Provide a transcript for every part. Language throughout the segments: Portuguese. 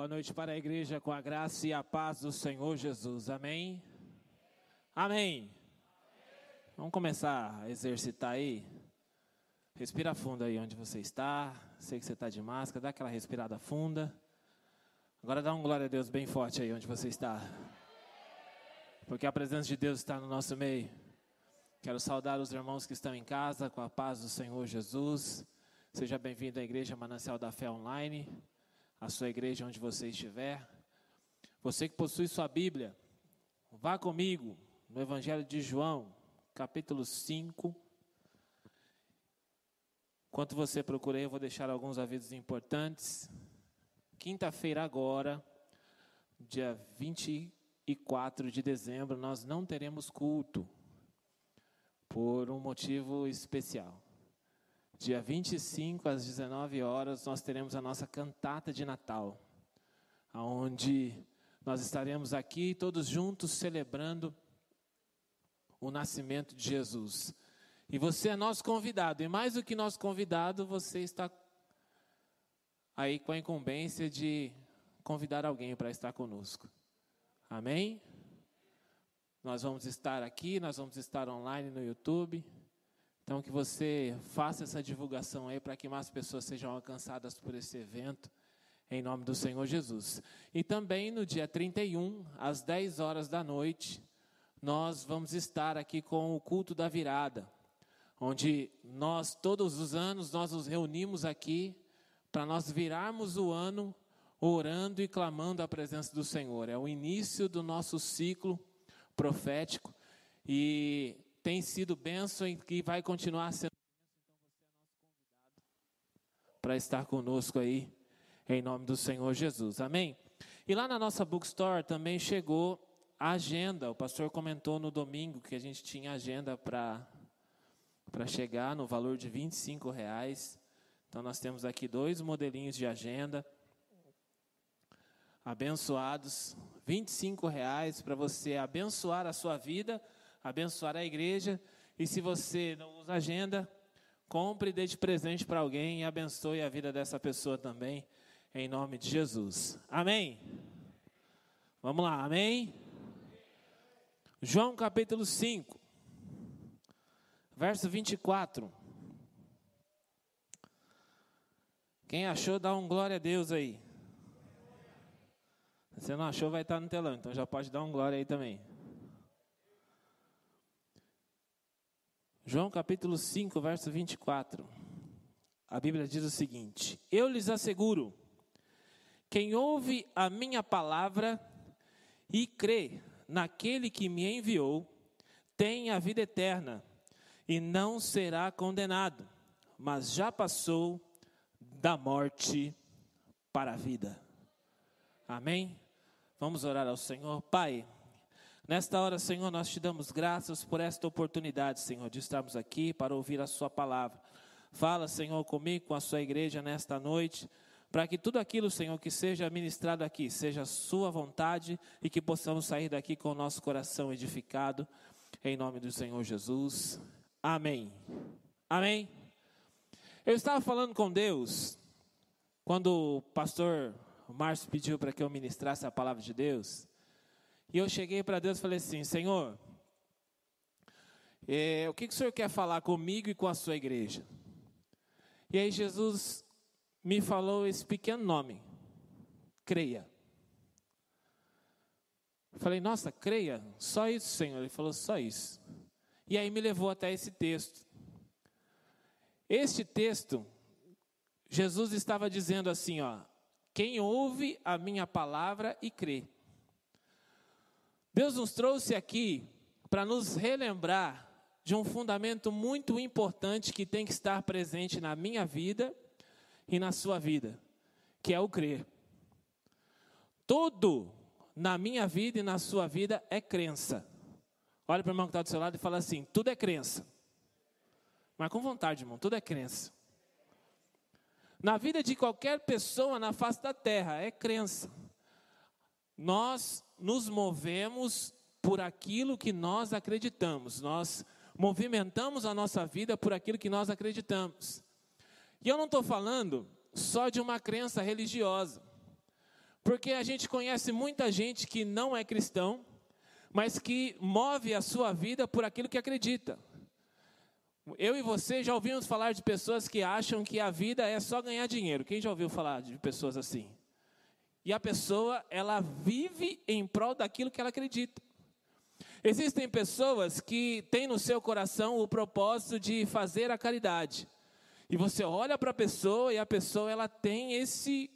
Boa noite para a igreja com a graça e a paz do Senhor Jesus. Amém? Amém. Vamos começar a exercitar aí. Respira fundo aí onde você está. Sei que você está de máscara, dá aquela respirada funda. Agora dá um glória a Deus bem forte aí onde você está. Porque a presença de Deus está no nosso meio. Quero saudar os irmãos que estão em casa com a paz do Senhor Jesus. Seja bem-vindo à Igreja Manancial da Fé Online, a sua igreja onde você estiver. Você que possui sua Bíblia, vá comigo no Evangelho de João, capítulo 5. Enquanto você procura eu vou deixar alguns avisos importantes. Quinta-feira agora, dia 24 de dezembro, nós não teremos culto por um motivo especial. Dia 25 às 19 horas nós teremos a nossa cantata de Natal, onde nós estaremos aqui todos juntos celebrando o nascimento de Jesus. E você é nosso convidado, e mais do que nosso convidado, você está aí com a incumbência de convidar alguém para estar conosco. Amém? Nós vamos estar aqui, nós vamos estar online no YouTube. Então, que você faça essa divulgação aí para que mais pessoas sejam alcançadas por esse evento, em nome do Senhor Jesus. E também no dia 31, às 10 horas da noite, nós vamos estar aqui com o culto da virada, onde nós, todos os anos, nós nos reunimos aqui para nós virarmos o ano orando e clamando a presença do Senhor. É o início do nosso ciclo profético e tem sido bênção e que vai continuar sendo para estar conosco aí, em nome do Senhor Jesus. Amém? E lá na nossa bookstore também chegou a agenda. O pastor comentou no domingo que a gente tinha agenda para para chegar no valor de 25 reais. Então nós temos aqui dois modelinhos de agenda abençoados, 25 reais para você abençoar a sua vida abençoar a igreja. E se você não usa agenda, compre e dê de presente para alguém e abençoe a vida dessa pessoa também, em nome de Jesus. Amém? Vamos lá, amém? João capítulo 5, verso 24. Quem achou, dá um glória a Deus aí. Se não achou, vai estar no telão, então já pode dar um glória aí também. João capítulo 5, verso 24. A Bíblia diz o seguinte: Eu lhes asseguro, quem ouve a minha palavra e crê naquele que me enviou, tem a vida eterna e não será condenado, mas já passou da morte para a vida. Amém? Vamos orar ao Senhor. Pai, Nesta hora, Senhor, nós te damos graças por esta oportunidade, Senhor, de estarmos aqui para ouvir a Sua palavra. Fala, Senhor, comigo, com a Sua igreja nesta noite, para que tudo aquilo, Senhor, que seja ministrado aqui, seja Sua vontade e que possamos sair daqui com o nosso coração edificado, em nome do Senhor Jesus. Amém. Amém. Eu estava falando com Deus, quando o pastor Márcio pediu para que eu ministrasse a palavra de Deus. E eu cheguei para Deus e falei assim: Senhor, é, o que, que o Senhor quer falar comigo e com a sua igreja? E aí Jesus me falou esse pequeno nome: creia. falei, nossa, creia, só isso, Senhor. Ele falou, só isso. E aí me levou até esse texto. Este texto, Jesus estava dizendo assim, ó: quem ouve a minha palavra e crê. Deus nos trouxe aqui para nos relembrar de um fundamento muito importante que tem que estar presente na minha vida e na sua vida, que é o crer. Tudo na minha vida e na sua vida é crença. Olha para o irmão que está do seu lado e fala assim: tudo é crença. Mas com vontade, irmão, tudo é crença. Na vida de qualquer pessoa na face da terra é crença. Nós nos movemos por aquilo que nós acreditamos, nós movimentamos a nossa vida por aquilo que nós acreditamos. E eu não estou falando só de uma crença religiosa, Porque a gente conhece muita gente que não é cristão, mas que move a sua vida por aquilo que acredita. Eu e você já ouvimos falar de pessoas que acham que a vida é só ganhar dinheiro. Quem já ouviu falar de pessoas assim? E a pessoa, ela vive em prol daquilo que ela acredita. Existem pessoas que têm no seu coração o propósito de fazer a caridade. E você olha para a pessoa e a pessoa ela tem esse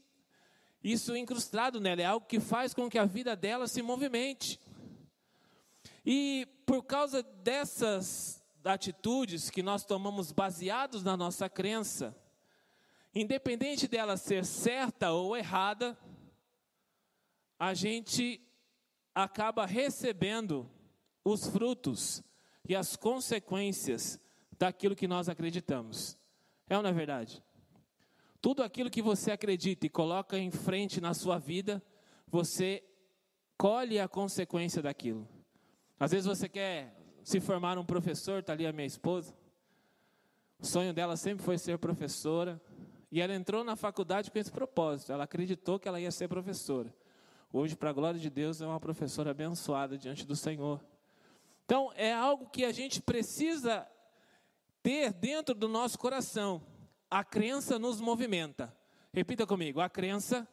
isso incrustado nela, é algo que faz com que a vida dela se movimente. E por causa dessas atitudes que nós tomamos baseados na nossa crença, independente dela ser certa ou errada, a gente acaba recebendo os frutos e as consequências daquilo que nós acreditamos. É ou não é verdade? Tudo aquilo que você acredita e coloca em frente na sua vida, você colhe a consequência daquilo. Às vezes você quer se formar um professor, está ali a minha esposa. O sonho dela sempre foi ser professora. E ela entrou na faculdade com esse propósito. Ela acreditou que ela ia ser professora. Hoje, para a glória de Deus, é uma professora abençoada diante do Senhor. Então, é algo que a gente precisa ter dentro do nosso coração. A crença nos movimenta. Repita comigo: a crença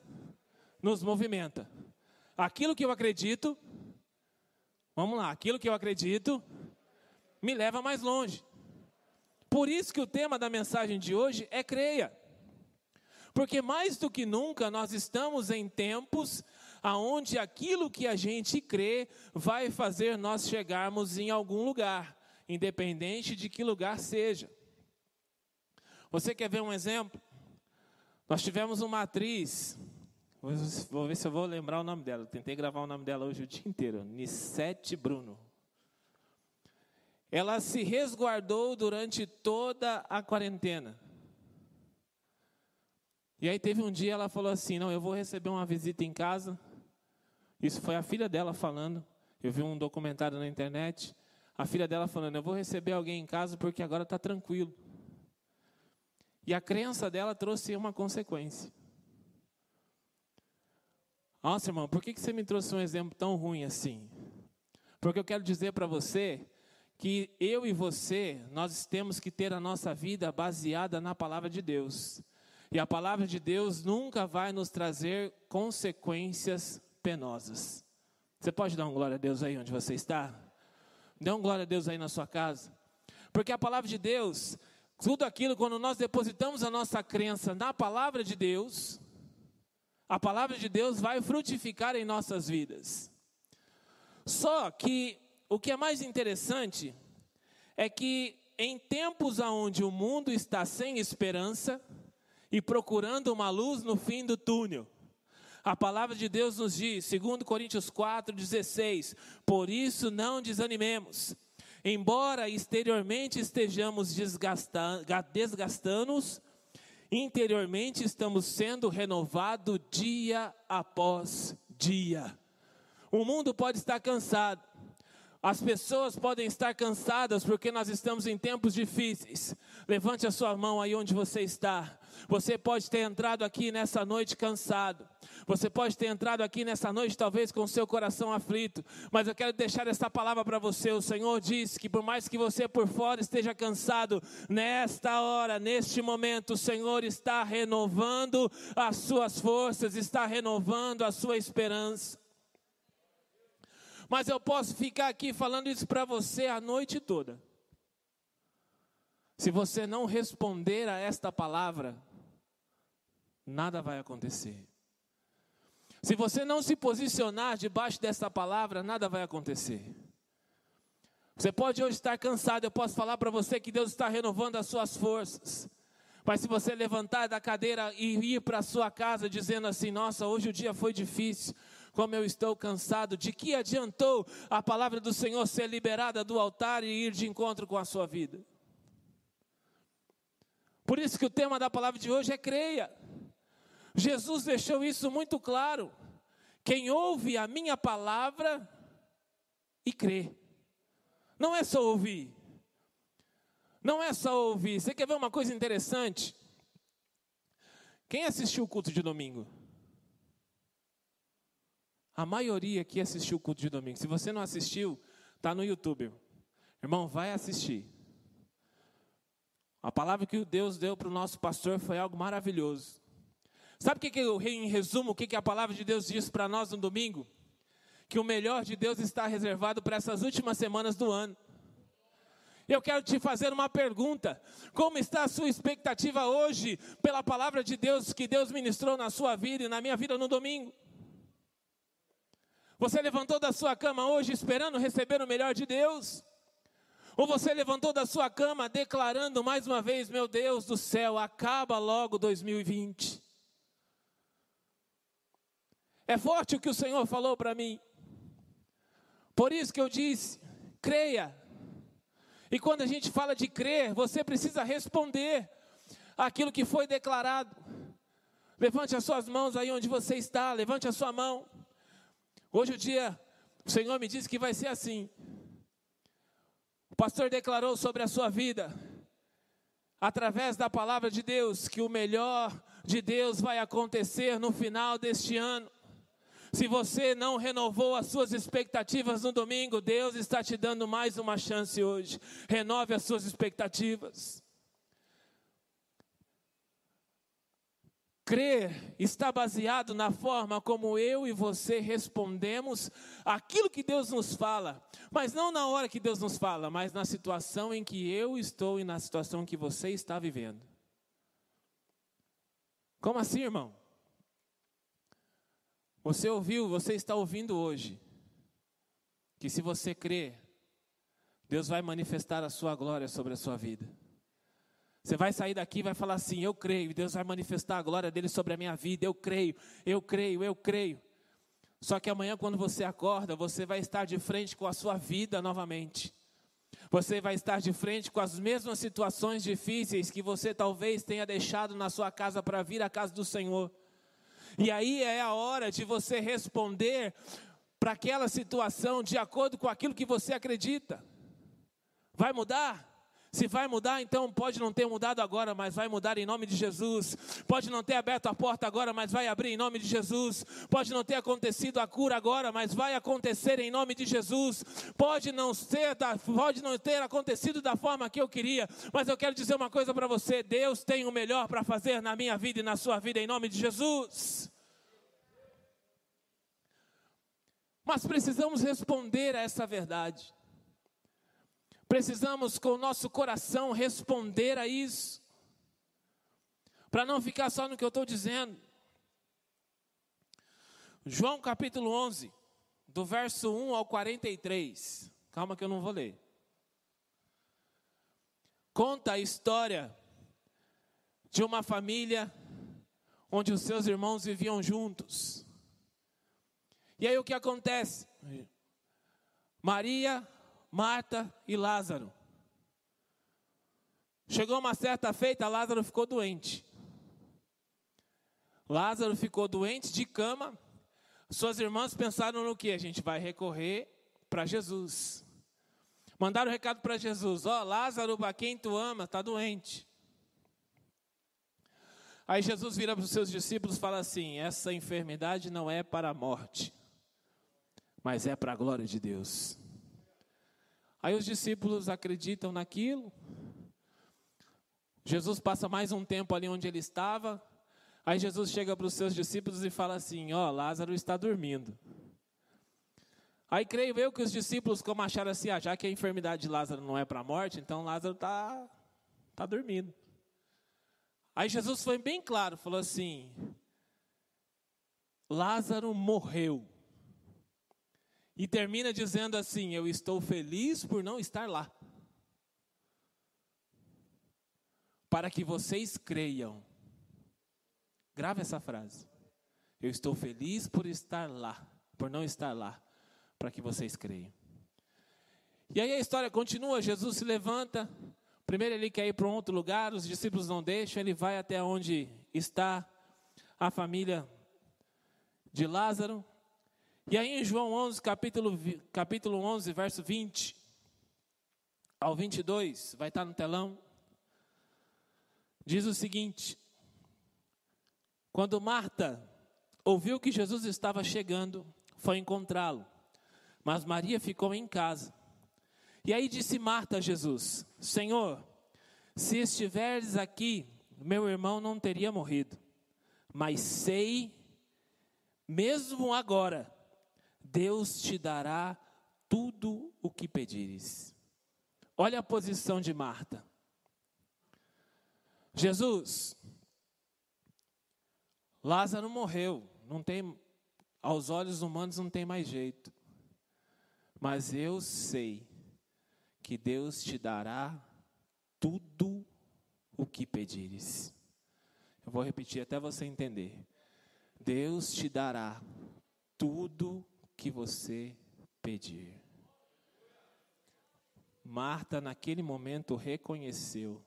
nos movimenta. Aquilo que eu acredito, vamos lá, aquilo que eu acredito me leva mais longe. Por isso que o tema da mensagem de hoje é creia. Porque mais do que nunca nós estamos em tempos aonde aquilo que a gente crê vai fazer nós chegarmos em algum lugar, independente de que lugar seja. Você quer ver um exemplo? Nós tivemos uma atriz, vou ver se eu vou lembrar o nome dela. Tentei gravar o nome dela hoje o dia inteiro. Nissete Bruno. Ela se resguardou durante toda a quarentena. E aí teve um dia ela falou assim: "Não, eu vou receber uma visita em casa". Isso foi a filha dela falando. Eu vi um documentário na internet. A filha dela falando: "Eu vou receber alguém em casa porque agora está tranquilo". E a crença dela trouxe uma consequência. Nossa, irmão, por que você me trouxe um exemplo tão ruim assim? Porque eu quero dizer para você que eu e você, nós temos que ter a nossa vida baseada na palavra de Deus. E a palavra de Deus nunca vai nos trazer consequências penosas. Você pode dar um glória a Deus aí onde você está? Dê um glória a Deus aí na sua casa. Porque a palavra de Deus tudo aquilo, quando nós depositamos a nossa crença na palavra de Deus, a palavra de Deus vai frutificar em nossas vidas. Só que o que é mais interessante é que em tempos onde o mundo está sem esperança e procurando uma luz no fim do túnel, a palavra de Deus nos diz, 2 Coríntios 4,16: Por isso não desanimemos, Embora exteriormente estejamos desgastando-nos, interiormente estamos sendo renovados dia após dia. O mundo pode estar cansado, as pessoas podem estar cansadas porque nós estamos em tempos difíceis. Levante a sua mão aí onde você está. Você pode ter entrado aqui nessa noite cansado. Você pode ter entrado aqui nessa noite, talvez com seu coração aflito, mas eu quero deixar essa palavra para você. O Senhor diz que, por mais que você por fora esteja cansado, nesta hora, neste momento, o Senhor está renovando as suas forças, está renovando a sua esperança. Mas eu posso ficar aqui falando isso para você a noite toda. Se você não responder a esta palavra, nada vai acontecer. Se você não se posicionar debaixo dessa palavra, nada vai acontecer. Você pode hoje estar cansado, eu posso falar para você que Deus está renovando as suas forças. Mas se você levantar da cadeira e ir para a sua casa dizendo assim: Nossa, hoje o dia foi difícil, como eu estou cansado, de que adiantou a palavra do Senhor ser liberada do altar e ir de encontro com a sua vida? Por isso que o tema da palavra de hoje é creia. Jesus deixou isso muito claro. Quem ouve a minha palavra e crê. Não é só ouvir. Não é só ouvir. Você quer ver uma coisa interessante? Quem assistiu o culto de domingo? A maioria aqui assistiu o culto de domingo. Se você não assistiu, está no YouTube. Irmão, vai assistir. A palavra que Deus deu para o nosso pastor foi algo maravilhoso. Sabe o que, que eu, em resumo, o que, que a palavra de Deus diz para nós no domingo? Que o melhor de Deus está reservado para essas últimas semanas do ano. Eu quero te fazer uma pergunta: como está a sua expectativa hoje pela palavra de Deus que Deus ministrou na sua vida e na minha vida no domingo? Você levantou da sua cama hoje esperando receber o melhor de Deus? Ou você levantou da sua cama declarando mais uma vez: Meu Deus do céu, acaba logo 2020? É forte o que o Senhor falou para mim. Por isso que eu disse: creia. E quando a gente fala de crer, você precisa responder aquilo que foi declarado. Levante as suas mãos aí onde você está, levante a sua mão. Hoje o dia, o Senhor me disse que vai ser assim. O pastor declarou sobre a sua vida, através da palavra de Deus, que o melhor de Deus vai acontecer no final deste ano. Se você não renovou as suas expectativas no domingo, Deus está te dando mais uma chance hoje. Renove as suas expectativas. Crer está baseado na forma como eu e você respondemos aquilo que Deus nos fala, mas não na hora que Deus nos fala, mas na situação em que eu estou e na situação que você está vivendo. Como assim, irmão? Você ouviu, você está ouvindo hoje, que se você crer, Deus vai manifestar a sua glória sobre a sua vida. Você vai sair daqui e vai falar assim: Eu creio, Deus vai manifestar a glória dele sobre a minha vida. Eu creio, eu creio, eu creio. Só que amanhã, quando você acorda, você vai estar de frente com a sua vida novamente. Você vai estar de frente com as mesmas situações difíceis que você talvez tenha deixado na sua casa para vir à casa do Senhor. E aí é a hora de você responder para aquela situação de acordo com aquilo que você acredita. Vai mudar? Se vai mudar, então pode não ter mudado agora, mas vai mudar em nome de Jesus. Pode não ter aberto a porta agora, mas vai abrir em nome de Jesus. Pode não ter acontecido a cura agora, mas vai acontecer em nome de Jesus. Pode não ser, pode não ter acontecido da forma que eu queria, mas eu quero dizer uma coisa para você: Deus tem o melhor para fazer na minha vida e na sua vida em nome de Jesus. Mas precisamos responder a essa verdade. Precisamos, com o nosso coração, responder a isso. Para não ficar só no que eu estou dizendo. João capítulo 11, do verso 1 ao 43. Calma que eu não vou ler. Conta a história de uma família onde os seus irmãos viviam juntos. E aí o que acontece? Maria Marta e Lázaro. Chegou uma certa feita, Lázaro ficou doente. Lázaro ficou doente de cama. Suas irmãs pensaram no que? A gente vai recorrer para Jesus. Mandaram um recado para Jesus: Ó, oh, Lázaro, para quem tu ama, está doente. Aí Jesus vira para os seus discípulos e fala assim: Essa enfermidade não é para a morte, mas é para a glória de Deus. Aí os discípulos acreditam naquilo. Jesus passa mais um tempo ali onde ele estava. Aí Jesus chega para os seus discípulos e fala assim: Ó, oh, Lázaro está dormindo. Aí creio eu que os discípulos, como acharam assim, ah, já que a enfermidade de Lázaro não é para a morte, então Lázaro está tá dormindo. Aí Jesus foi bem claro, falou assim: Lázaro morreu. E termina dizendo assim: Eu estou feliz por não estar lá. Para que vocês creiam. Grave essa frase. Eu estou feliz por estar lá, por não estar lá, para que vocês creiam. E aí a história continua, Jesus se levanta, primeiro ele quer ir para um outro lugar, os discípulos não deixam, ele vai até onde está a família de Lázaro, e aí em João 11, capítulo, capítulo 11, verso 20 ao 22, vai estar no telão, diz o seguinte: Quando Marta ouviu que Jesus estava chegando, foi encontrá-lo, mas Maria ficou em casa. E aí disse Marta a Jesus: Senhor, se estiveres aqui, meu irmão não teria morrido. Mas sei, mesmo agora, Deus te dará tudo o que pedires. Olha a posição de Marta. Jesus, Lázaro morreu, não tem aos olhos humanos não tem mais jeito. Mas eu sei que Deus te dará tudo o que pedires. Eu vou repetir até você entender. Deus te dará tudo que você pedir. Marta, naquele momento, reconheceu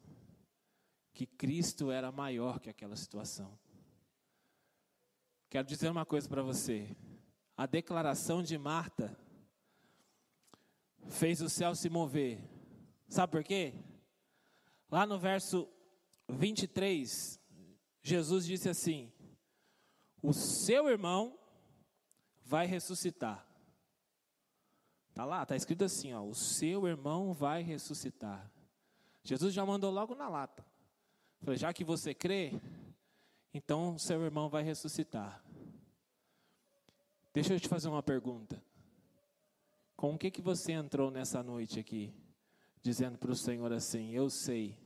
que Cristo era maior que aquela situação. Quero dizer uma coisa para você. A declaração de Marta fez o céu se mover. Sabe por quê? Lá no verso 23, Jesus disse assim: O seu irmão vai ressuscitar. Tá lá, tá escrito assim, ó, o seu irmão vai ressuscitar. Jesus já mandou logo na lata. Falei, já que você crê, então seu irmão vai ressuscitar. Deixa eu te fazer uma pergunta. Com o que que você entrou nessa noite aqui, dizendo para o Senhor assim: Eu sei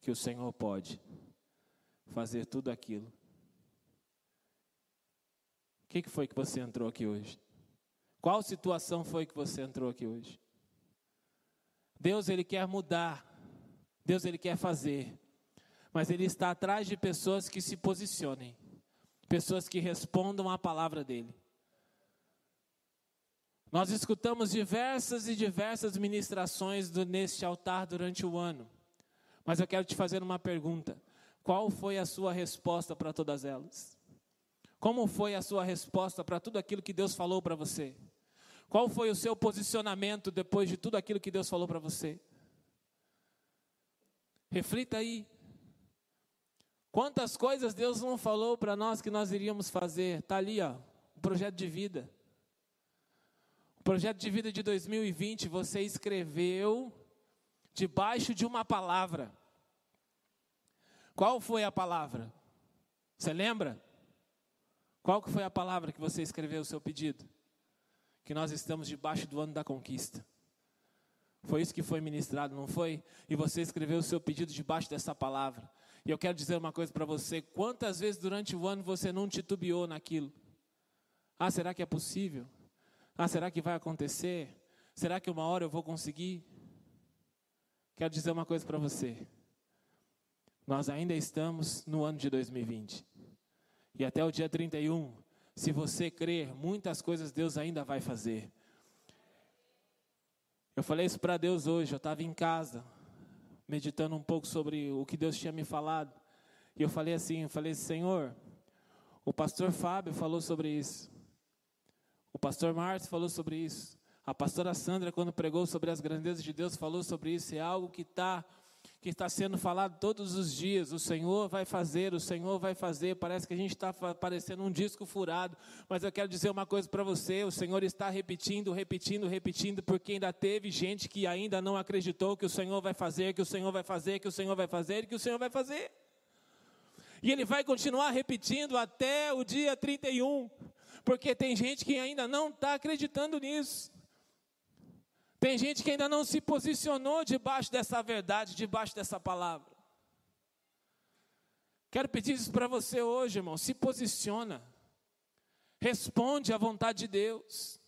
que o Senhor pode fazer tudo aquilo. O que, que foi que você entrou aqui hoje? Qual situação foi que você entrou aqui hoje? Deus, Ele quer mudar. Deus, Ele quer fazer. Mas Ele está atrás de pessoas que se posicionem. Pessoas que respondam à palavra dEle. Nós escutamos diversas e diversas ministrações do, neste altar durante o ano. Mas eu quero te fazer uma pergunta. Qual foi a sua resposta para todas elas? Como foi a sua resposta para tudo aquilo que Deus falou para você? Qual foi o seu posicionamento depois de tudo aquilo que Deus falou para você? Reflita aí. Quantas coisas Deus não falou para nós que nós iríamos fazer? Está ali, ó, o projeto de vida. O projeto de vida de 2020 você escreveu debaixo de uma palavra. Qual foi a palavra? Você lembra? Qual que foi a palavra que você escreveu o seu pedido? que nós estamos debaixo do ano da conquista. Foi isso que foi ministrado, não foi? E você escreveu o seu pedido debaixo dessa palavra. E eu quero dizer uma coisa para você: quantas vezes durante o ano você não titubeou naquilo? Ah, será que é possível? Ah, será que vai acontecer? Será que uma hora eu vou conseguir? Quero dizer uma coisa para você. Nós ainda estamos no ano de 2020. E até o dia 31, se você crer, muitas coisas Deus ainda vai fazer. Eu falei isso para Deus hoje, eu estava em casa, meditando um pouco sobre o que Deus tinha me falado. E eu falei assim, eu falei, Senhor, o pastor Fábio falou sobre isso. O pastor Márcio falou sobre isso. A pastora Sandra, quando pregou sobre as grandezas de Deus, falou sobre isso. É algo que está que está sendo falado todos os dias. O Senhor vai fazer, o Senhor vai fazer. Parece que a gente está parecendo um disco furado, mas eu quero dizer uma coisa para você: o Senhor está repetindo, repetindo, repetindo, porque ainda teve gente que ainda não acreditou que o Senhor vai fazer, que o Senhor vai fazer, que o Senhor vai fazer, que o Senhor vai fazer. E Ele vai continuar repetindo até o dia 31, porque tem gente que ainda não está acreditando nisso. Tem gente que ainda não se posicionou debaixo dessa verdade, debaixo dessa palavra. Quero pedir isso para você hoje, irmão. Se posiciona. Responde à vontade de Deus.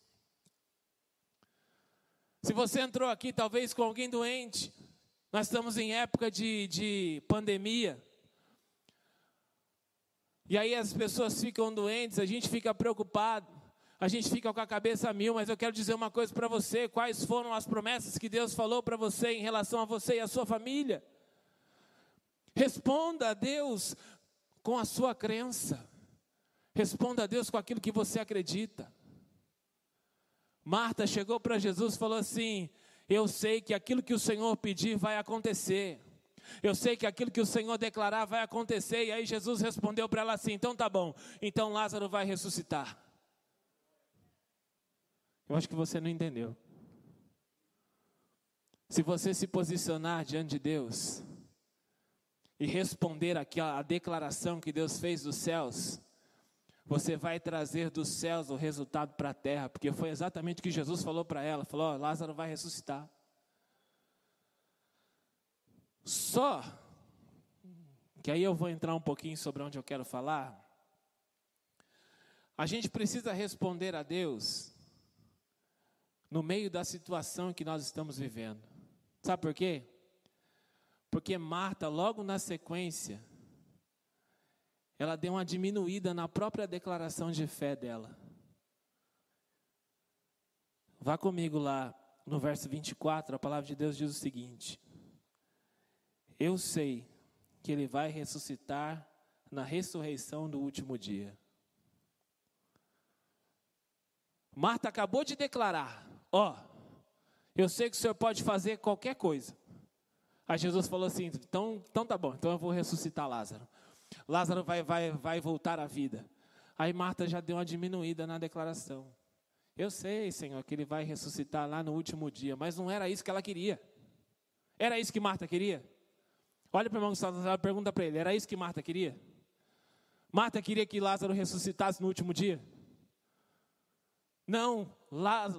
Se você entrou aqui, talvez com alguém doente, nós estamos em época de, de pandemia. E aí as pessoas ficam doentes, a gente fica preocupado a gente fica com a cabeça a mil, mas eu quero dizer uma coisa para você: quais foram as promessas que Deus falou para você em relação a você e a sua família? Responda a Deus com a sua crença, responda a Deus com aquilo que você acredita. Marta chegou para Jesus e falou assim: Eu sei que aquilo que o Senhor pedir vai acontecer. Eu sei que aquilo que o Senhor declarar vai acontecer. E aí Jesus respondeu para ela assim: Então tá bom, então Lázaro vai ressuscitar. Eu acho que você não entendeu. Se você se posicionar diante de Deus e responder aquela declaração que Deus fez dos céus, você vai trazer dos céus o resultado para a terra, porque foi exatamente o que Jesus falou para ela: falou, oh, Lázaro vai ressuscitar. Só que aí eu vou entrar um pouquinho sobre onde eu quero falar. A gente precisa responder a Deus no meio da situação que nós estamos vivendo. Sabe por quê? Porque Marta, logo na sequência, ela deu uma diminuída na própria declaração de fé dela. Vá comigo lá no verso 24, a palavra de Deus diz o seguinte: Eu sei que ele vai ressuscitar na ressurreição do último dia. Marta acabou de declarar: Ó, eu sei que o Senhor pode fazer qualquer coisa. Aí Jesus falou assim: então, então tá bom, então eu vou ressuscitar Lázaro. Lázaro vai, vai, vai voltar à vida. Aí Marta já deu uma diminuída na declaração. Eu sei, Senhor, que ele vai ressuscitar lá no último dia, mas não era isso que ela queria. Era isso que Marta queria? Olha para o irmão Salazar, pergunta para ele: era isso que Marta queria? Marta queria que Lázaro ressuscitasse no último dia? Não,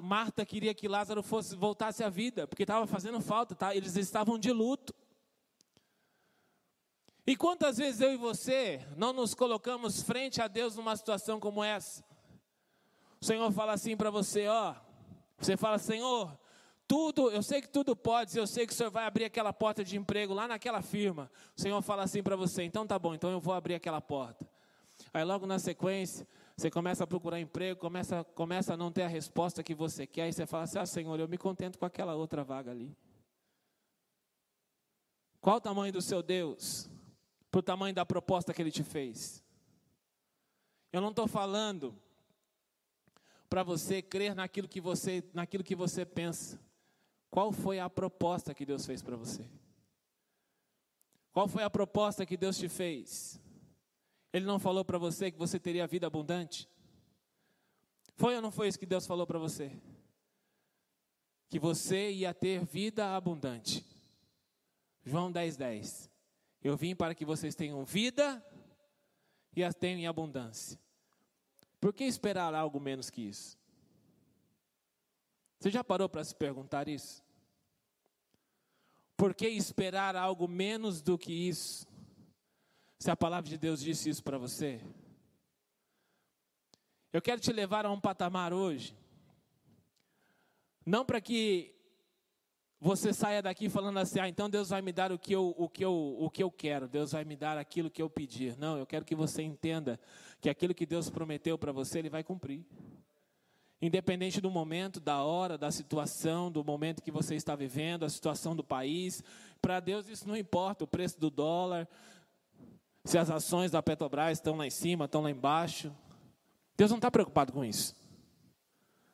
Marta queria que Lázaro fosse voltasse à vida, porque estava fazendo falta, tá? eles estavam de luto. E quantas vezes eu e você não nos colocamos frente a Deus numa situação como essa? O Senhor fala assim para você, ó. Você fala, Senhor, tudo, eu sei que tudo pode, eu sei que o Senhor vai abrir aquela porta de emprego lá naquela firma. O Senhor fala assim para você, então tá bom, então eu vou abrir aquela porta. Aí logo na sequência, você começa a procurar emprego, começa, começa a não ter a resposta que você quer, e você fala assim: Ah, Senhor, eu me contento com aquela outra vaga ali. Qual o tamanho do seu Deus? Para o tamanho da proposta que ele te fez. Eu não estou falando para você crer naquilo que você, naquilo que você pensa. Qual foi a proposta que Deus fez para você? Qual foi a proposta que Deus te fez? Ele não falou para você que você teria vida abundante? Foi ou não foi isso que Deus falou para você? Que você ia ter vida abundante. João 10, 10. Eu vim para que vocês tenham vida e as tenham em abundância. Por que esperar algo menos que isso? Você já parou para se perguntar isso? Por que esperar algo menos do que isso? Se a palavra de Deus disse isso para você. Eu quero te levar a um patamar hoje. Não para que você saia daqui falando assim, ah, então Deus vai me dar o que, eu, o, que eu, o que eu quero, Deus vai me dar aquilo que eu pedir. Não, eu quero que você entenda que aquilo que Deus prometeu para você, Ele vai cumprir. Independente do momento, da hora, da situação, do momento que você está vivendo, a situação do país, para Deus isso não importa, o preço do dólar, se as ações da Petrobras estão lá em cima, estão lá embaixo. Deus não está preocupado com isso.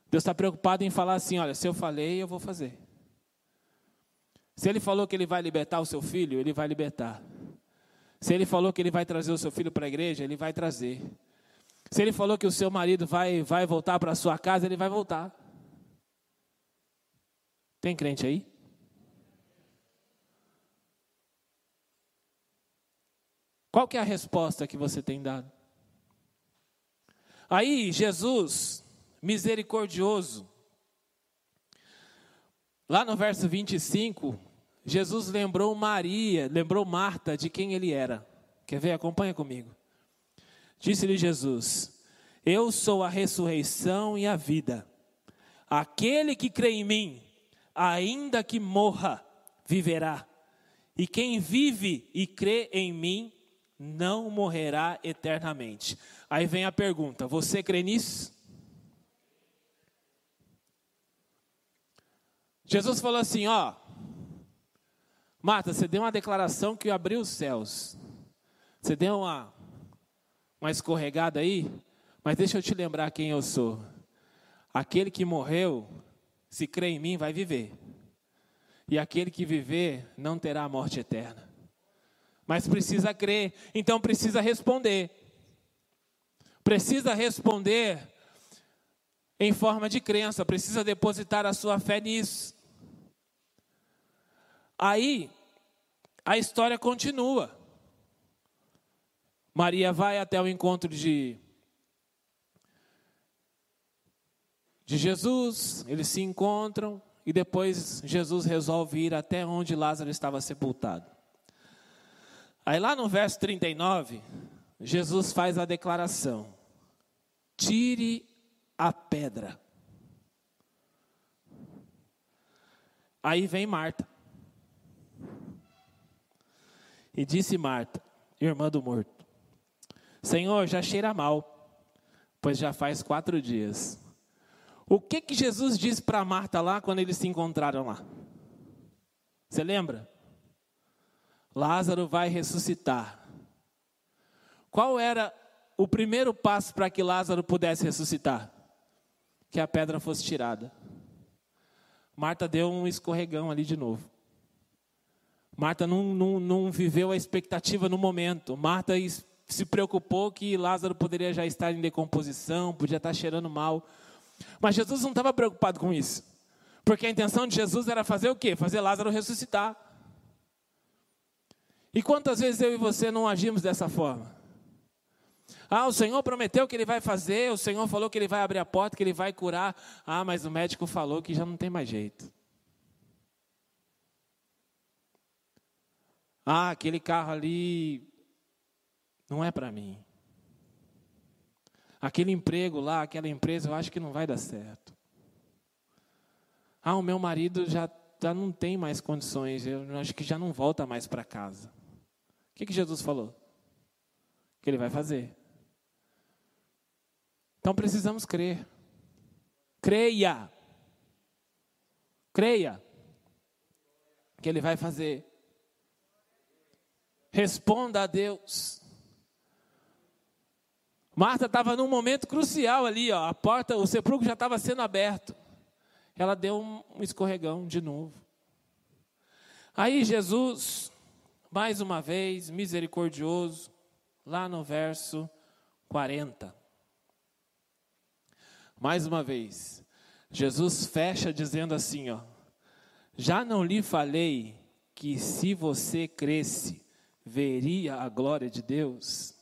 Deus está preocupado em falar assim: olha, se eu falei, eu vou fazer. Se ele falou que ele vai libertar o seu filho, ele vai libertar. Se ele falou que ele vai trazer o seu filho para a igreja, ele vai trazer. Se ele falou que o seu marido vai, vai voltar para a sua casa, ele vai voltar. Tem crente aí? Qual que é a resposta que você tem dado? Aí Jesus, misericordioso, lá no verso 25, Jesus lembrou Maria, lembrou Marta de quem ele era. Quer ver? Acompanha comigo. Disse-lhe Jesus: Eu sou a ressurreição e a vida. Aquele que crê em mim, ainda que morra, viverá. E quem vive e crê em mim, não morrerá eternamente. Aí vem a pergunta: você crê nisso? Jesus falou assim: ó, Marta, você deu uma declaração que abriu os céus. Você deu uma, uma escorregada aí, mas deixa eu te lembrar quem eu sou. Aquele que morreu, se crê em mim, vai viver. E aquele que viver não terá a morte eterna mas precisa crer, então precisa responder. Precisa responder em forma de crença, precisa depositar a sua fé nisso. Aí, a história continua. Maria vai até o encontro de, de Jesus, eles se encontram e depois Jesus resolve ir até onde Lázaro estava sepultado. Aí lá no verso 39, Jesus faz a declaração: Tire a pedra. Aí vem Marta. E disse Marta, irmã do morto: Senhor, já cheira mal, pois já faz quatro dias. O que que Jesus disse para Marta lá quando eles se encontraram lá? Você lembra? Lázaro vai ressuscitar. Qual era o primeiro passo para que Lázaro pudesse ressuscitar? Que a pedra fosse tirada. Marta deu um escorregão ali de novo. Marta não, não, não viveu a expectativa no momento. Marta se preocupou que Lázaro poderia já estar em decomposição, podia estar cheirando mal. Mas Jesus não estava preocupado com isso. Porque a intenção de Jesus era fazer o quê? Fazer Lázaro ressuscitar. E quantas vezes eu e você não agimos dessa forma? Ah, o Senhor prometeu que Ele vai fazer, o Senhor falou que Ele vai abrir a porta, que Ele vai curar. Ah, mas o médico falou que já não tem mais jeito. Ah, aquele carro ali não é para mim. Aquele emprego lá, aquela empresa, eu acho que não vai dar certo. Ah, o meu marido já, já não tem mais condições, eu acho que já não volta mais para casa. Que, que Jesus falou? Que ele vai fazer. Então precisamos crer. Creia. Creia. Que ele vai fazer. Responda a Deus. Marta estava num momento crucial ali, ó, a porta, o sepulcro já estava sendo aberto. Ela deu um escorregão de novo. Aí Jesus, mais uma vez, misericordioso, lá no verso 40. Mais uma vez, Jesus fecha dizendo assim, ó: Já não lhe falei que se você cresce, veria a glória de Deus?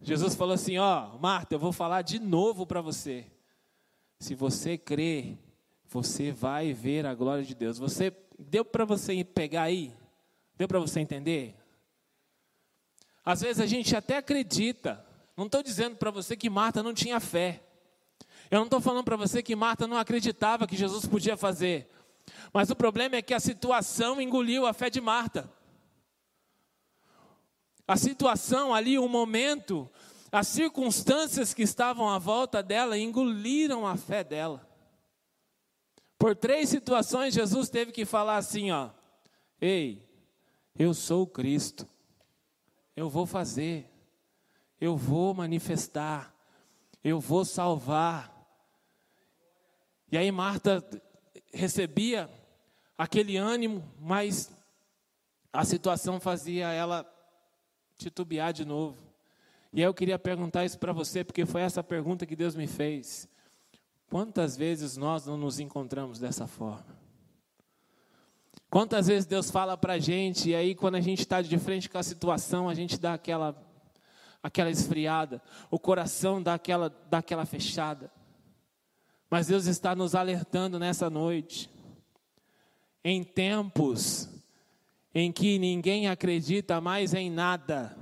Jesus falou assim: Ó, Marta, eu vou falar de novo para você. Se você crê, você vai ver a glória de Deus. Você deu para você pegar aí? Deu para você entender? Às vezes a gente até acredita. Não estou dizendo para você que Marta não tinha fé. Eu não estou falando para você que Marta não acreditava que Jesus podia fazer. Mas o problema é que a situação engoliu a fé de Marta. A situação ali, o momento, as circunstâncias que estavam à volta dela engoliram a fé dela. Por três situações, Jesus teve que falar assim: ó, ei, eu sou Cristo, eu vou fazer, eu vou manifestar, eu vou salvar. E aí Marta recebia aquele ânimo, mas a situação fazia ela titubear de novo. E aí eu queria perguntar isso para você, porque foi essa pergunta que Deus me fez. Quantas vezes nós não nos encontramos dessa forma? Quantas vezes Deus fala para a gente, e aí quando a gente está de frente com a situação, a gente dá aquela, aquela esfriada, o coração dá aquela, dá aquela fechada. Mas Deus está nos alertando nessa noite. Em tempos em que ninguém acredita mais em nada,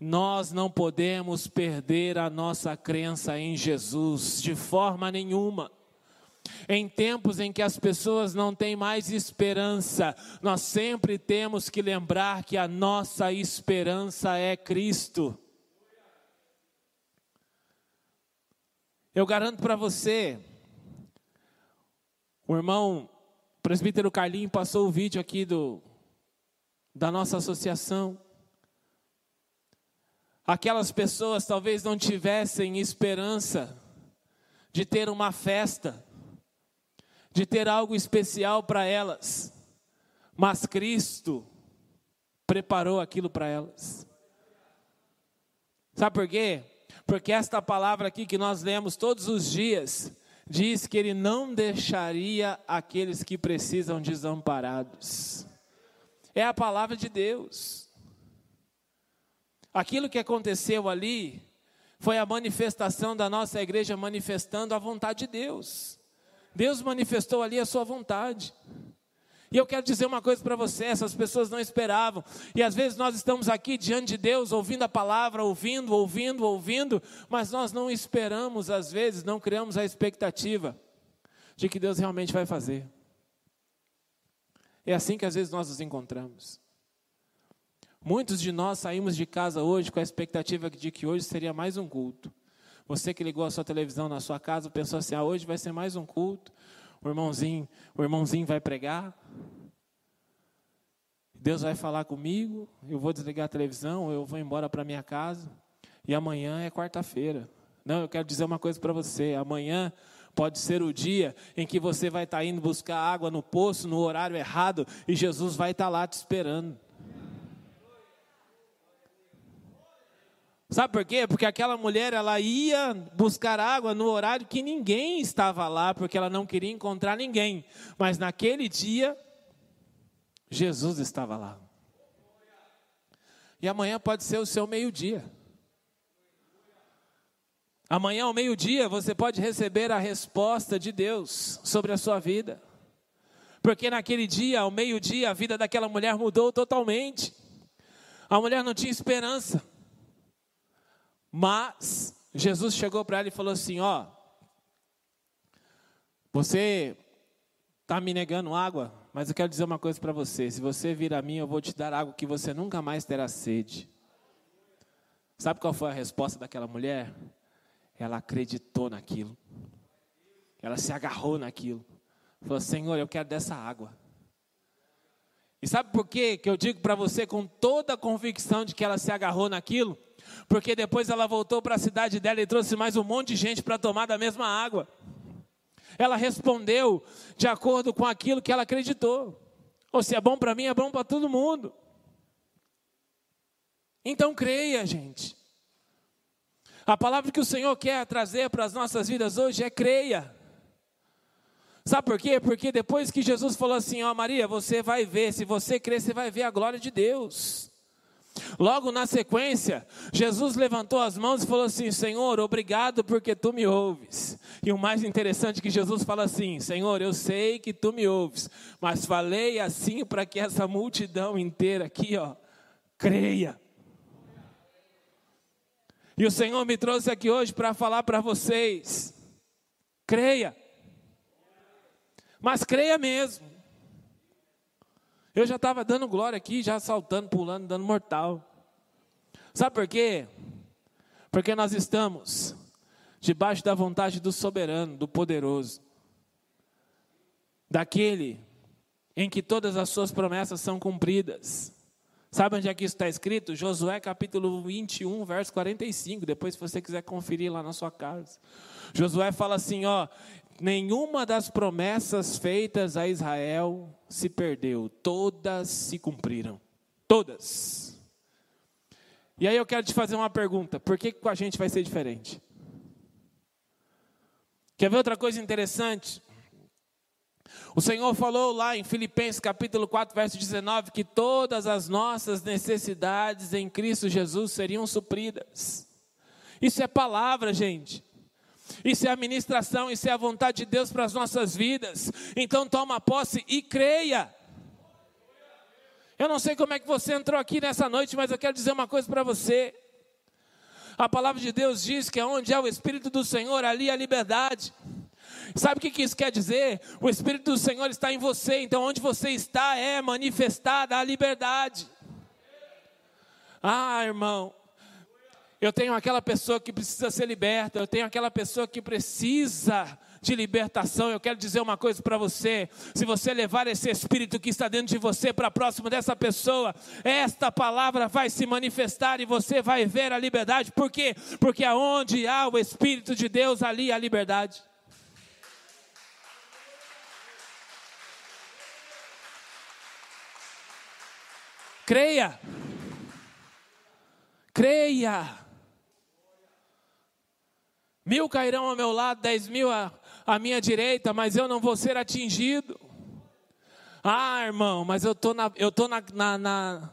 nós não podemos perder a nossa crença em Jesus de forma nenhuma. Em tempos em que as pessoas não têm mais esperança, nós sempre temos que lembrar que a nossa esperança é Cristo. Eu garanto para você, o irmão presbítero Carlinho passou o vídeo aqui do, da nossa associação. Aquelas pessoas talvez não tivessem esperança de ter uma festa, de ter algo especial para elas, mas Cristo preparou aquilo para elas. Sabe por quê? Porque esta palavra aqui que nós lemos todos os dias diz que ele não deixaria aqueles que precisam desamparados. É a palavra de Deus. Aquilo que aconteceu ali foi a manifestação da nossa igreja manifestando a vontade de Deus. Deus manifestou ali a sua vontade. E eu quero dizer uma coisa para você: essas pessoas não esperavam. E às vezes nós estamos aqui diante de Deus, ouvindo a palavra, ouvindo, ouvindo, ouvindo, mas nós não esperamos, às vezes, não criamos a expectativa de que Deus realmente vai fazer. É assim que às vezes nós nos encontramos. Muitos de nós saímos de casa hoje com a expectativa de que hoje seria mais um culto. Você que ligou a sua televisão na sua casa pensou assim: ah, hoje vai ser mais um culto o irmãozinho, o irmãozinho vai pregar. Deus vai falar comigo, eu vou desligar a televisão, eu vou embora para minha casa. E amanhã é quarta-feira. Não, eu quero dizer uma coisa para você. Amanhã pode ser o dia em que você vai estar tá indo buscar água no poço no horário errado e Jesus vai estar tá lá te esperando. Sabe por quê? Porque aquela mulher ela ia buscar água no horário que ninguém estava lá, porque ela não queria encontrar ninguém. Mas naquele dia, Jesus estava lá. E amanhã pode ser o seu meio-dia. Amanhã ao meio-dia você pode receber a resposta de Deus sobre a sua vida. Porque naquele dia, ao meio-dia, a vida daquela mulher mudou totalmente. A mulher não tinha esperança. Mas Jesus chegou para ela e falou assim: Ó, você está me negando água, mas eu quero dizer uma coisa para você: se você vir a mim, eu vou te dar água que você nunca mais terá sede. Sabe qual foi a resposta daquela mulher? Ela acreditou naquilo, ela se agarrou naquilo, falou: Senhor, eu quero dessa água. E sabe por quê que eu digo para você com toda a convicção de que ela se agarrou naquilo? Porque depois ela voltou para a cidade dela e trouxe mais um monte de gente para tomar da mesma água. Ela respondeu de acordo com aquilo que ela acreditou. Ou se é bom para mim, é bom para todo mundo. Então creia, gente. A palavra que o Senhor quer trazer para as nossas vidas hoje é creia. Sabe por quê? Porque depois que Jesus falou assim, ó Maria, você vai ver, se você crer, você vai ver a glória de Deus. Logo na sequência, Jesus levantou as mãos e falou assim: Senhor, obrigado porque tu me ouves. E o mais interessante é que Jesus fala assim: Senhor, eu sei que tu me ouves, mas falei assim para que essa multidão inteira aqui, ó, creia. E o Senhor me trouxe aqui hoje para falar para vocês: creia. Mas creia mesmo. Eu já estava dando glória aqui, já saltando, pulando, dando mortal. Sabe por quê? Porque nós estamos debaixo da vontade do soberano, do poderoso, daquele em que todas as suas promessas são cumpridas. Sabe onde é que isso está escrito? Josué capítulo 21, verso 45. Depois, se você quiser conferir lá na sua casa. Josué fala assim: ó, nenhuma das promessas feitas a Israel se perdeu, todas se cumpriram. Todas. E aí eu quero te fazer uma pergunta: por que com a gente vai ser diferente? Quer ver outra coisa interessante? O Senhor falou lá em Filipenses capítulo 4, verso 19, que todas as nossas necessidades em Cristo Jesus seriam supridas. Isso é palavra, gente. Isso é a ministração, isso é a vontade de Deus para as nossas vidas. Então toma posse e creia. Eu não sei como é que você entrou aqui nessa noite, mas eu quero dizer uma coisa para você. A palavra de Deus diz que onde é o Espírito do Senhor, ali há liberdade. Sabe o que isso quer dizer? O Espírito do Senhor está em você, então onde você está é manifestada a liberdade. Ah, irmão, eu tenho aquela pessoa que precisa ser liberta, eu tenho aquela pessoa que precisa de libertação. Eu quero dizer uma coisa para você: se você levar esse espírito que está dentro de você para próximo dessa pessoa, esta palavra vai se manifestar e você vai ver a liberdade. Por quê? Porque aonde há o Espírito de Deus, ali há liberdade. Creia. Creia. Mil cairão ao meu lado, dez mil à, à minha direita, mas eu não vou ser atingido. Ah, irmão, mas eu tô na, eu tô na, na, na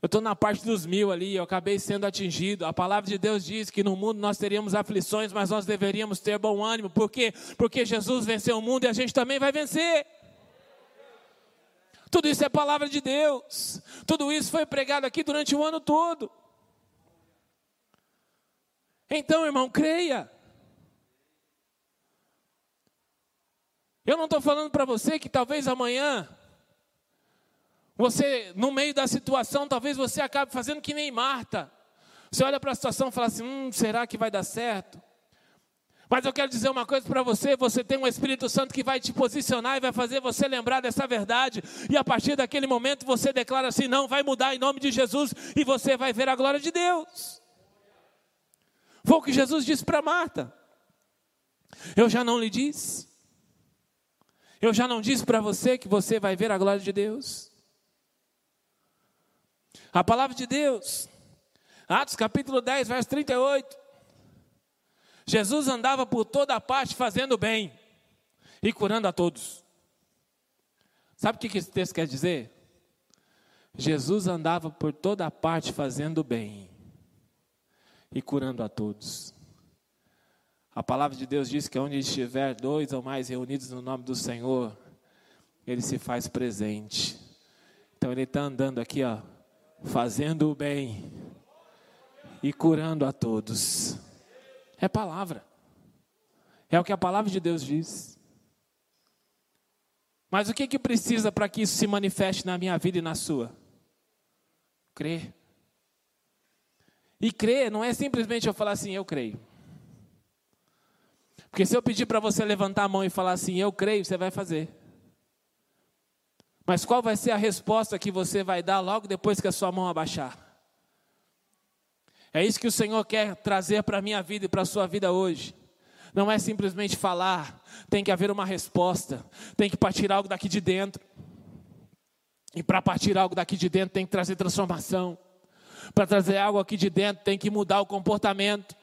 eu estou na parte dos mil ali, eu acabei sendo atingido. A palavra de Deus diz que no mundo nós teríamos aflições, mas nós deveríamos ter bom ânimo. Por quê? Porque Jesus venceu o mundo e a gente também vai vencer. Tudo isso é palavra de Deus. Tudo isso foi pregado aqui durante o ano todo. Então, irmão, creia. Eu não estou falando para você que talvez amanhã, você, no meio da situação, talvez você acabe fazendo que nem Marta. Você olha para a situação e fala assim: hum, será que vai dar certo? Mas eu quero dizer uma coisa para você: você tem um Espírito Santo que vai te posicionar e vai fazer você lembrar dessa verdade. E a partir daquele momento você declara assim: não, vai mudar em nome de Jesus e você vai ver a glória de Deus. Foi o que Jesus disse para Marta. Eu já não lhe disse. Eu já não disse para você que você vai ver a glória de Deus. A palavra de Deus, Atos capítulo 10, verso 38. Jesus andava por toda parte fazendo bem e curando a todos. Sabe o que esse texto quer dizer? Jesus andava por toda parte fazendo bem e curando a todos. A palavra de Deus diz que onde estiver dois ou mais reunidos no nome do Senhor, Ele se faz presente. Então Ele está andando aqui, ó, fazendo o bem e curando a todos. É palavra. É o que a palavra de Deus diz. Mas o que que precisa para que isso se manifeste na minha vida e na sua? Crer. E crer não é simplesmente eu falar assim, eu creio. Porque se eu pedir para você levantar a mão e falar assim, eu creio, você vai fazer. Mas qual vai ser a resposta que você vai dar logo depois que a sua mão abaixar? É isso que o Senhor quer trazer para a minha vida e para a sua vida hoje. Não é simplesmente falar, tem que haver uma resposta, tem que partir algo daqui de dentro. E para partir algo daqui de dentro tem que trazer transformação. Para trazer algo aqui de dentro tem que mudar o comportamento.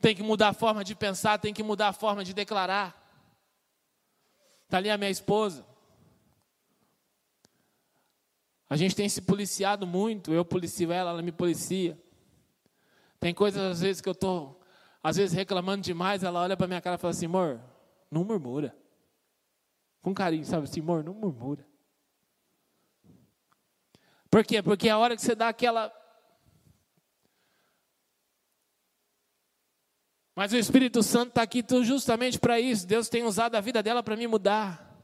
Tem que mudar a forma de pensar, tem que mudar a forma de declarar. Está ali a minha esposa. A gente tem se policiado muito, eu policio ela, ela me policia. Tem coisas às vezes que eu estou, às vezes reclamando demais, ela olha para minha cara e fala assim, amor, não murmura. Com carinho, sabe assim, amor, não murmura. Por quê? Porque a hora que você dá aquela. Mas o Espírito Santo está aqui justamente para isso. Deus tem usado a vida dela para me mudar.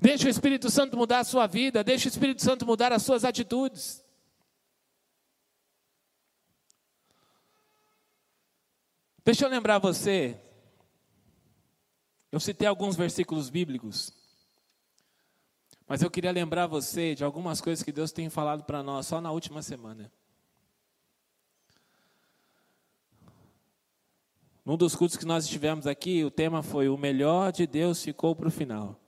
Deixa o Espírito Santo mudar a sua vida, deixa o Espírito Santo mudar as suas atitudes. Deixa eu lembrar você, eu citei alguns versículos bíblicos, mas eu queria lembrar você de algumas coisas que Deus tem falado para nós só na última semana. Num dos cultos que nós estivemos aqui, o tema foi: O melhor de Deus ficou para o final.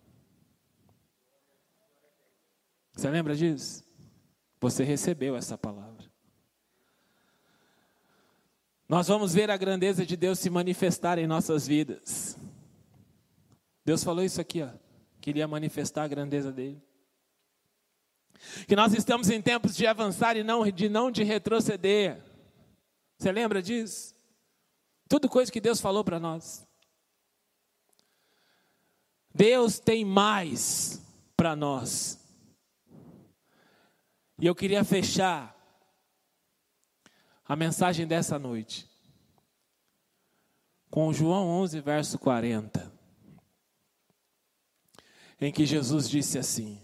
Você lembra disso? Você recebeu essa palavra. Nós vamos ver a grandeza de Deus se manifestar em nossas vidas. Deus falou isso aqui, ó, queria manifestar a grandeza dele. Que nós estamos em tempos de avançar e não de não de retroceder. Você lembra disso? Tudo coisa que Deus falou para nós. Deus tem mais para nós. E eu queria fechar a mensagem dessa noite com João 11, verso 40, em que Jesus disse assim: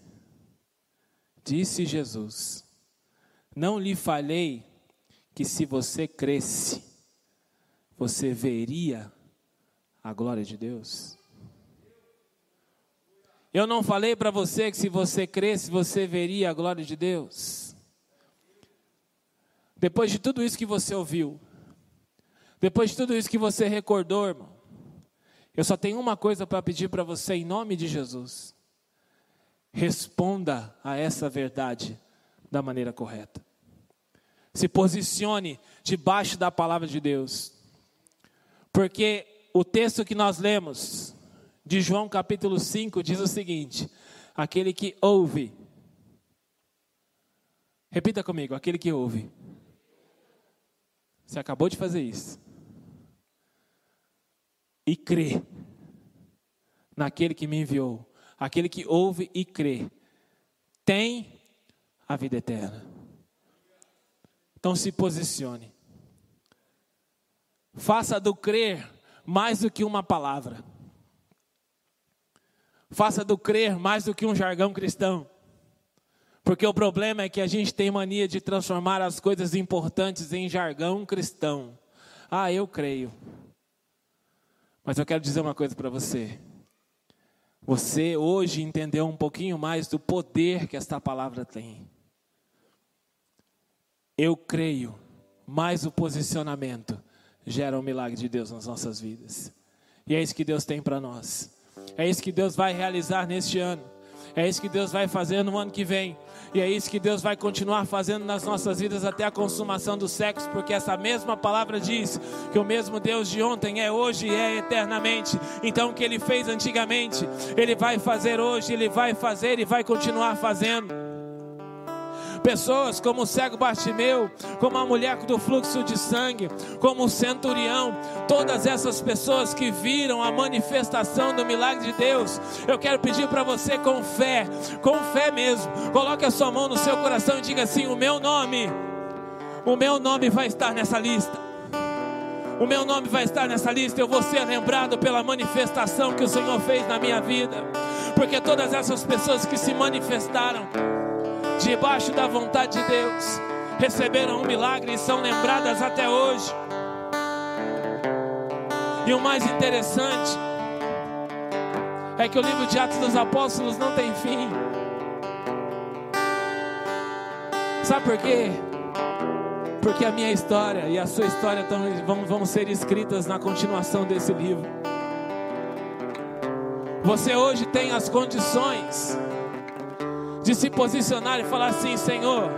Disse Jesus: Não lhe falei que se você cresce, você veria a glória de Deus? Eu não falei para você que se você cresce, você veria a glória de Deus. Depois de tudo isso que você ouviu, depois de tudo isso que você recordou, irmão, eu só tenho uma coisa para pedir para você em nome de Jesus. Responda a essa verdade da maneira correta. Se posicione debaixo da palavra de Deus. Porque o texto que nós lemos, de João capítulo 5, diz o seguinte: aquele que ouve. Repita comigo, aquele que ouve. Você acabou de fazer isso. E crê naquele que me enviou. Aquele que ouve e crê. Tem a vida eterna. Então se posicione. Faça do crer mais do que uma palavra. Faça do crer mais do que um jargão cristão. Porque o problema é que a gente tem mania de transformar as coisas importantes em jargão cristão. Ah, eu creio. Mas eu quero dizer uma coisa para você. Você hoje entendeu um pouquinho mais do poder que esta palavra tem. Eu creio, mais o posicionamento gera o um milagre de Deus nas nossas vidas. E é isso que Deus tem para nós. É isso que Deus vai realizar neste ano. É isso que Deus vai fazer no ano que vem. E é isso que Deus vai continuar fazendo nas nossas vidas até a consumação do sexo, porque essa mesma palavra diz que o mesmo Deus de ontem é hoje e é eternamente. Então o que ele fez antigamente, ele vai fazer hoje, ele vai fazer e vai continuar fazendo. Pessoas como o cego Bartimeu, como a mulher do fluxo de sangue, como o centurião, todas essas pessoas que viram a manifestação do milagre de Deus. Eu quero pedir para você com fé, com fé mesmo. Coloque a sua mão no seu coração e diga assim: "O meu nome, o meu nome vai estar nessa lista." O meu nome vai estar nessa lista. Eu vou ser lembrado pela manifestação que o Senhor fez na minha vida. Porque todas essas pessoas que se manifestaram, debaixo da vontade de Deus, receberam um milagre e são lembradas até hoje. E o mais interessante é que o livro de Atos dos Apóstolos não tem fim. Sabe por quê? Porque a minha história e a sua história vão, ser escritas na continuação desse livro. Você hoje tem as condições de se posicionar e falar assim: Senhor,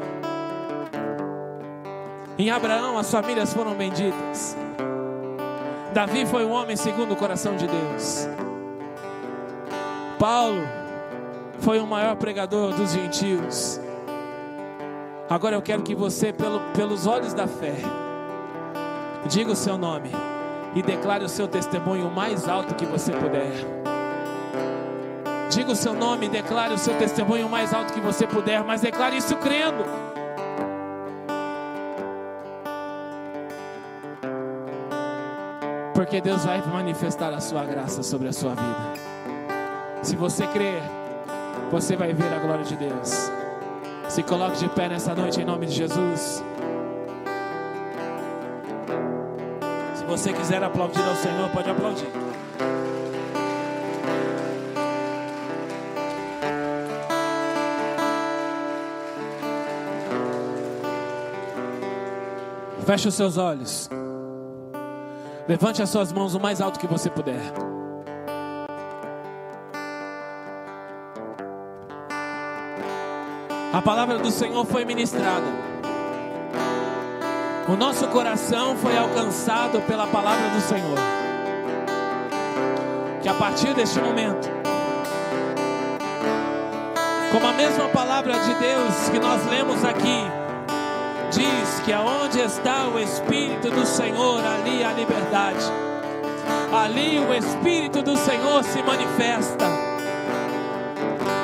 em Abraão as famílias foram benditas. Davi foi um homem segundo o coração de Deus. Paulo foi o maior pregador dos gentios. Agora eu quero que você, pelo, pelos olhos da fé, diga o seu nome e declare o seu testemunho o mais alto que você puder. Diga o seu nome, declare o seu testemunho o mais alto que você puder, mas declare isso crendo. Porque Deus vai manifestar a sua graça sobre a sua vida. Se você crer, você vai ver a glória de Deus. Se coloque de pé nessa noite em nome de Jesus. Se você quiser aplaudir ao Senhor, pode aplaudir. Feche os seus olhos. Levante as suas mãos o mais alto que você puder. A palavra do Senhor foi ministrada. O nosso coração foi alcançado pela palavra do Senhor. Que a partir deste momento, como a mesma palavra de Deus que nós lemos aqui, diz que aonde está o Espírito do Senhor, ali há liberdade. Ali o Espírito do Senhor se manifesta.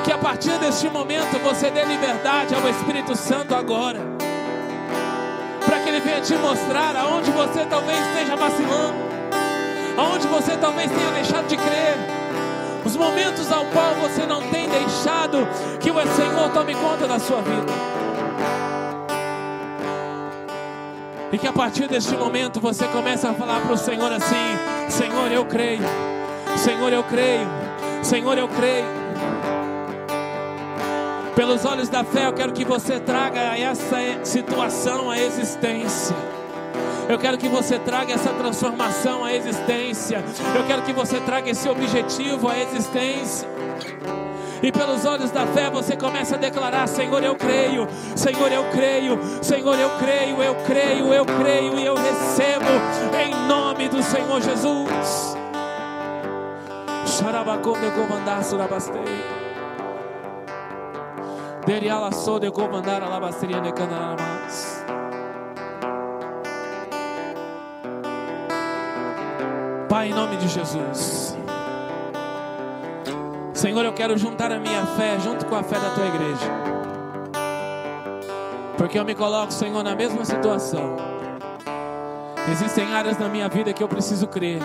Que a partir deste momento você dê liberdade ao Espírito Santo agora. Para que ele venha te mostrar aonde você talvez esteja vacilando. Aonde você talvez tenha deixado de crer. Os momentos ao qual você não tem deixado que o Senhor tome conta da sua vida. E que a partir deste momento você comece a falar para o Senhor assim: Senhor, eu creio. Senhor, eu creio. Senhor, eu creio. Pelos olhos da fé, eu quero que você traga essa situação à existência. Eu quero que você traga essa transformação à existência. Eu quero que você traga esse objetivo à existência. E pelos olhos da fé você começa a declarar: Senhor, eu creio, Senhor, eu creio, Senhor, eu creio, eu creio, eu creio e eu recebo em nome do Senhor Jesus. Pai, em nome de Jesus. Senhor, eu quero juntar a minha fé junto com a fé da tua igreja. Porque eu me coloco, Senhor, na mesma situação. Existem áreas na minha vida que eu preciso crer.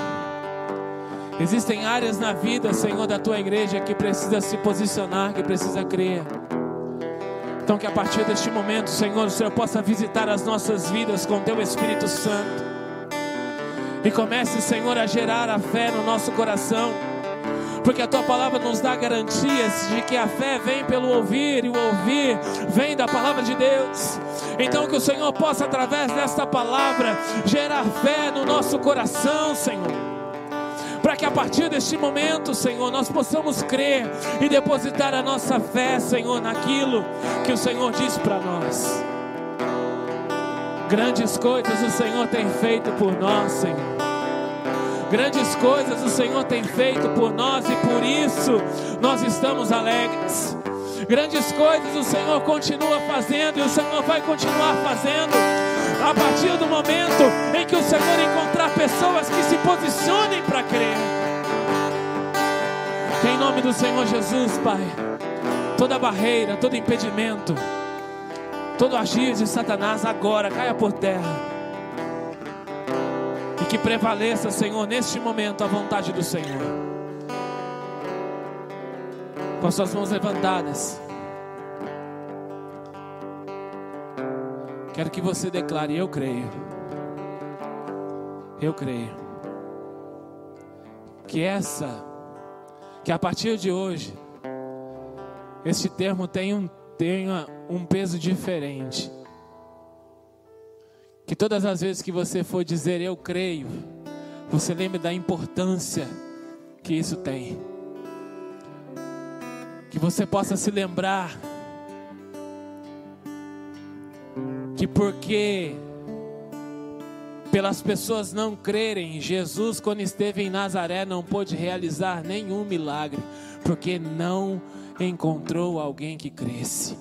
Existem áreas na vida, Senhor, da tua igreja que precisa se posicionar, que precisa crer. Então, que a partir deste momento, Senhor, o Senhor possa visitar as nossas vidas com teu Espírito Santo. E comece, Senhor, a gerar a fé no nosso coração. Porque a tua palavra nos dá garantias de que a fé vem pelo ouvir e o ouvir vem da palavra de Deus. Então que o Senhor possa através desta palavra gerar fé no nosso coração, Senhor para que a partir deste momento, Senhor, nós possamos crer e depositar a nossa fé, Senhor, naquilo que o Senhor diz para nós. Grandes coisas o Senhor tem feito por nós, Senhor. Grandes coisas o Senhor tem feito por nós e por isso nós estamos alegres. Grandes coisas o Senhor continua fazendo e o Senhor vai continuar fazendo a partir do momento em que o Senhor encontrar pessoas que se posicionem para crer. Que em nome do Senhor Jesus, Pai, toda barreira, todo impedimento, Todo agir de Satanás agora caia por terra. Que prevaleça, Senhor, neste momento a vontade do Senhor. Com as suas mãos levantadas. Quero que você declare: Eu creio. Eu creio. Que essa, que a partir de hoje, este termo tem um tenha um peso diferente. Que todas as vezes que você for dizer eu creio, você lembre da importância que isso tem. Que você possa se lembrar que porque pelas pessoas não crerem, Jesus quando esteve em Nazaré não pôde realizar nenhum milagre, porque não encontrou alguém que cresce.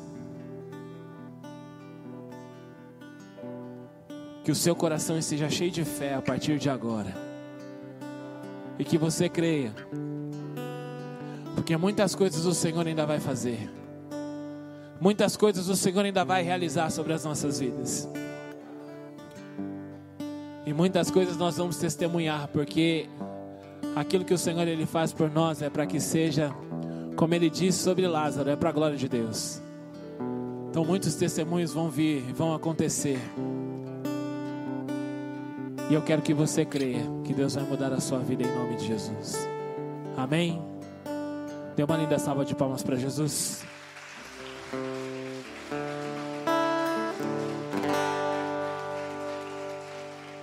Que o seu coração esteja cheio de fé a partir de agora. E que você creia. Porque muitas coisas o Senhor ainda vai fazer. Muitas coisas o Senhor ainda vai realizar sobre as nossas vidas. E muitas coisas nós vamos testemunhar, porque aquilo que o Senhor ele faz por nós é para que seja como ele disse sobre Lázaro, é para a glória de Deus. Então muitos testemunhos vão vir, vão acontecer. E eu quero que você creia que Deus vai mudar a sua vida em nome de Jesus. Amém? Dê uma linda salva de palmas para Jesus.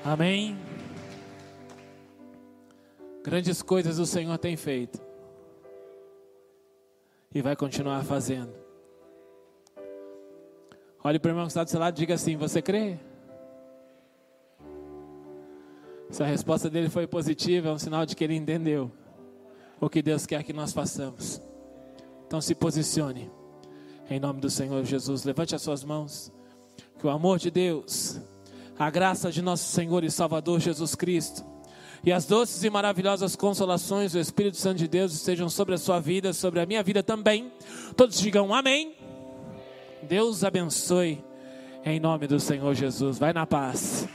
Amém. Grandes coisas o Senhor tem feito e vai continuar fazendo. Olhe para o irmão que está do seu lado e diga assim: Você crê? Se a resposta dele foi positiva, é um sinal de que ele entendeu o que Deus quer que nós façamos. Então se posicione. Em nome do Senhor Jesus, levante as suas mãos. Que o amor de Deus, a graça de nosso Senhor e Salvador Jesus Cristo e as doces e maravilhosas consolações do Espírito Santo de Deus estejam sobre a sua vida, sobre a minha vida também. Todos digam amém. Deus abençoe em nome do Senhor Jesus. Vai na paz.